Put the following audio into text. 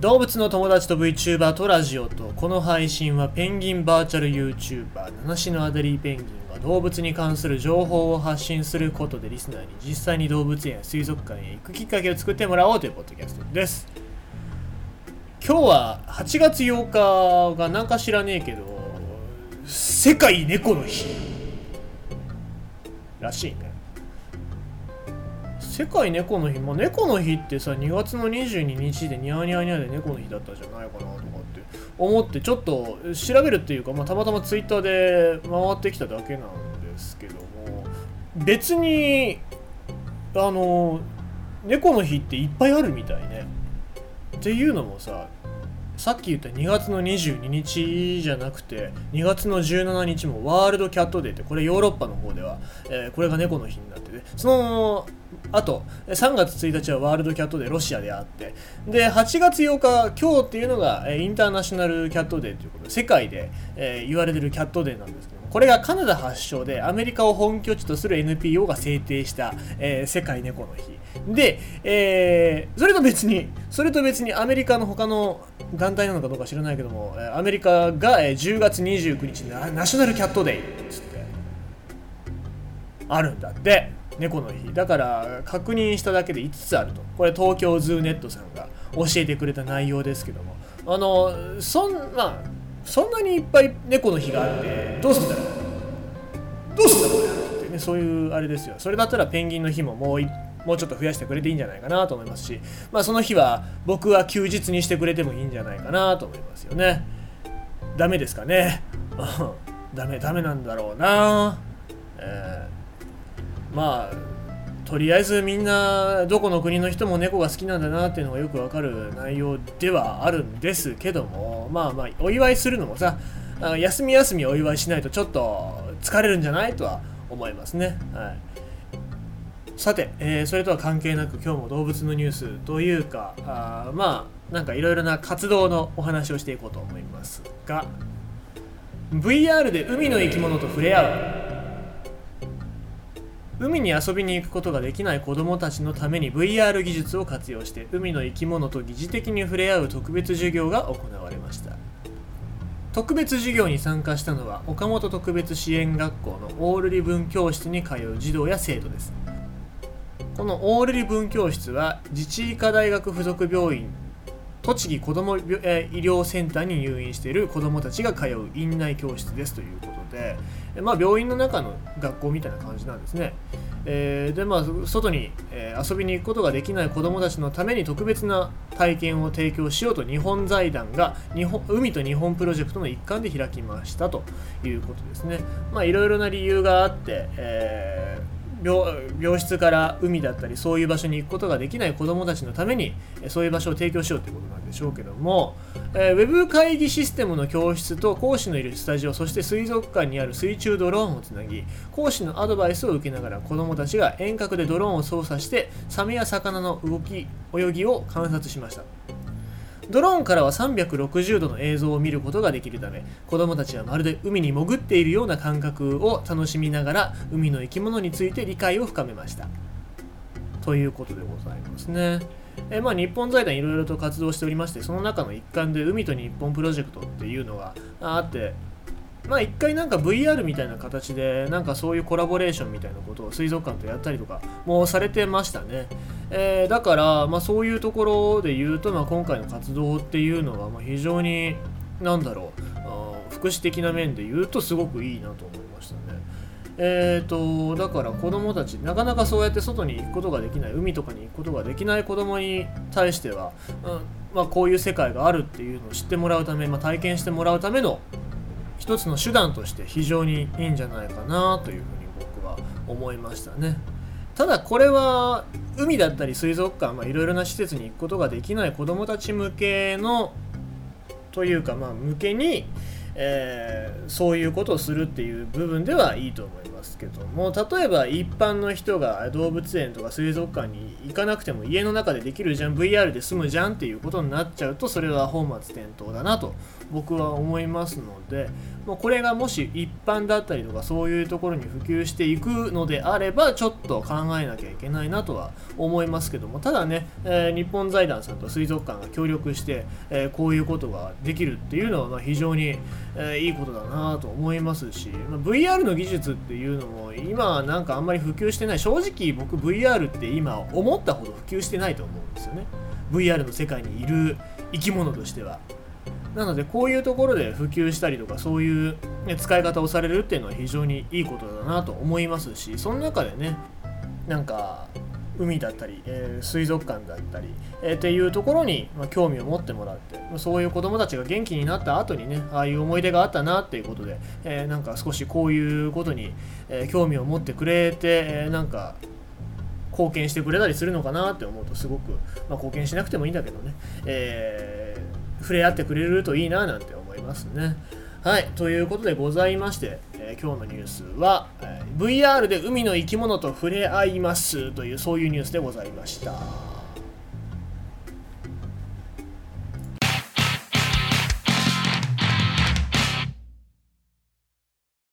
動物の友達と VTuber とラジオとこの配信はペンギンバーチャル YouTuber 七種のアデリーペンギンが動物に関する情報を発信することでリスナーに実際に動物園や水族館へ行くきっかけを作ってもらおうというポッドキャストです。今日は8月8日がなんか知らねえけど世界猫の日らしいね。世界猫の日、まあ、猫の日ってさ2月の22日でニャーニャーニャーで猫の日だったじゃないかなとかって思ってちょっと調べるっていうか、まあ、たまたまツイッターで回ってきただけなんですけども別にあの猫の日っていっぱいあるみたいね。っていうのもささっき言った2月の22日じゃなくて2月の17日もワールドキャットデーってこれヨーロッパの方では、えー、これが猫の日になっててそのあと3月1日はワールドキャットデーロシアであってで8月8日今日っていうのがインターナショナルキャットデーということで世界で、えー、言われてるキャットデーなんですけどこれがカナダ発祥でアメリカを本拠地とする NPO が制定した、えー、世界猫の日。で、えー、それと別にそれと別にアメリカの他の団体なのかどうか知らないけどもアメリカが10月29日にナショナルキャットデイっつってあるんだって。猫の日。だから確認しただけで5つあると。これ東京ズーネットさんが教えてくれた内容ですけども。あのそん,、まあ、そんなにいっぱい猫の日があってどうすんだろうどうすんだろうってねそういうあれですよそれだったらペンギンの日ももうもうちょっと増やしてくれていいんじゃないかなと思いますし、まあ、その日は僕は休日にしてくれてもいいんじゃないかなと思いますよね。ダメですかね。ダメ、ダメなんだろうな。えー、まあ、とりあえずみんなどこの国の人も猫が好きなんだなっていうのがよくわかる内容ではあるんですけどもまあまあお祝いするのもさ休み休みお祝いしないとちょっと疲れるんじゃないとは思いますね。はいさて、えー、それとは関係なく今日も動物のニュースというかあまあなんかいろいろな活動のお話をしていこうと思いますが VR で海の生き物と触れ合う海に遊びに行くことができない子どもたちのために VR 技術を活用して海の生き物と疑似的に触れ合う特別授業が行われました。特別授業に参加したのは岡本特別支援学校のオールリ文教室に通う児童や生徒です。このオールリ文教室は自治医科大学附属病院栃木子ども医療センターに入院している子どもたちが通う院内教室ですということで、まあ、病院の中の学校みたいな感じなんですね。えー、でまあ外に、えー、遊びに行くことができない子どもたちのために特別な体験を提供しようと日本財団が日本海と日本プロジェクトの一環で開きましたということですね。まあいろいろな理由があって、えー病室から海だったりそういう場所に行くことができない子どもたちのためにそういう場所を提供しようということなんでしょうけども、えー、ウェブ会議システムの教室と講師のいるスタジオそして水族館にある水中ドローンをつなぎ講師のアドバイスを受けながら子どもたちが遠隔でドローンを操作してサメや魚の動き泳ぎを観察しました。ドローンからは360度の映像を見ることができるため子どもたちはまるで海に潜っているような感覚を楽しみながら海の生き物について理解を深めました。ということでございますね。えまあ、日本財団いろいろと活動しておりましてその中の一環で海と日本プロジェクトっていうのがあってまあ一回なんか VR みたいな形でなんかそういうコラボレーションみたいなことを水族館とやったりとかもうされてましたね、えー、だから、まあ、そういうところで言うと、まあ、今回の活動っていうのはまあ非常になんだろう福祉的な面で言うとすごくいいなと思いましたね。えーと、だから子供たちなかなかそうやって外に行くことができない海とかに行くことができない子供に対しては、うんまあ、こういう世界があるっていうのを知ってもらうため、まあ、体験してもらうための一つの手段として非常にいいんじゃないかなというふうに僕は思いましたね。ただこれは海だったり水族館いろいろな施設に行くことができない子どもたち向けのというかまあ向けに、えー、そういうことをするっていう部分ではいいと思いますけども例えば一般の人が動物園とか水族館に行かなくても家の中でできるじゃん VR で済むじゃんっていうことになっちゃうとそれは本末転倒だなと僕は思いますので、もうこれがもし一般だったりとかそういうところに普及していくのであればちょっと考えなきゃいけないなとは思いますけどもただね、えー、日本財団さんと水族館が協力して、えー、こういうことができるっていうのはま非常に、えー、いいことだなと思いますし、まあ、VR の技術っていううのも今なんかあんまり普及してない。正直僕 VR って今思ったほど普及してないと思うんですよね。VR の世界にいる生き物としては。なのでこういうところで普及したりとかそういう、ね、使い方をされるっていうのは非常にいいことだなと思いますしその中でねなんか海だったり、えー、水族館だったり、えー、っていうところに、まあ、興味を持ってもらってそういう子どもたちが元気になった後にねああいう思い出があったなっていうことで、えー、なんか少しこういうことに、え興味を持ってくれて、えなんか貢献してくれたりするのかなって思うとすごく、まあ、貢献しなくてもいいんだけどね、えー、触れ合ってくれるといいななんて思いますね。はい、ということでございまして、え、今日のニュースは、VR で海の生き物と触れ合いますというそういうニュースでございました。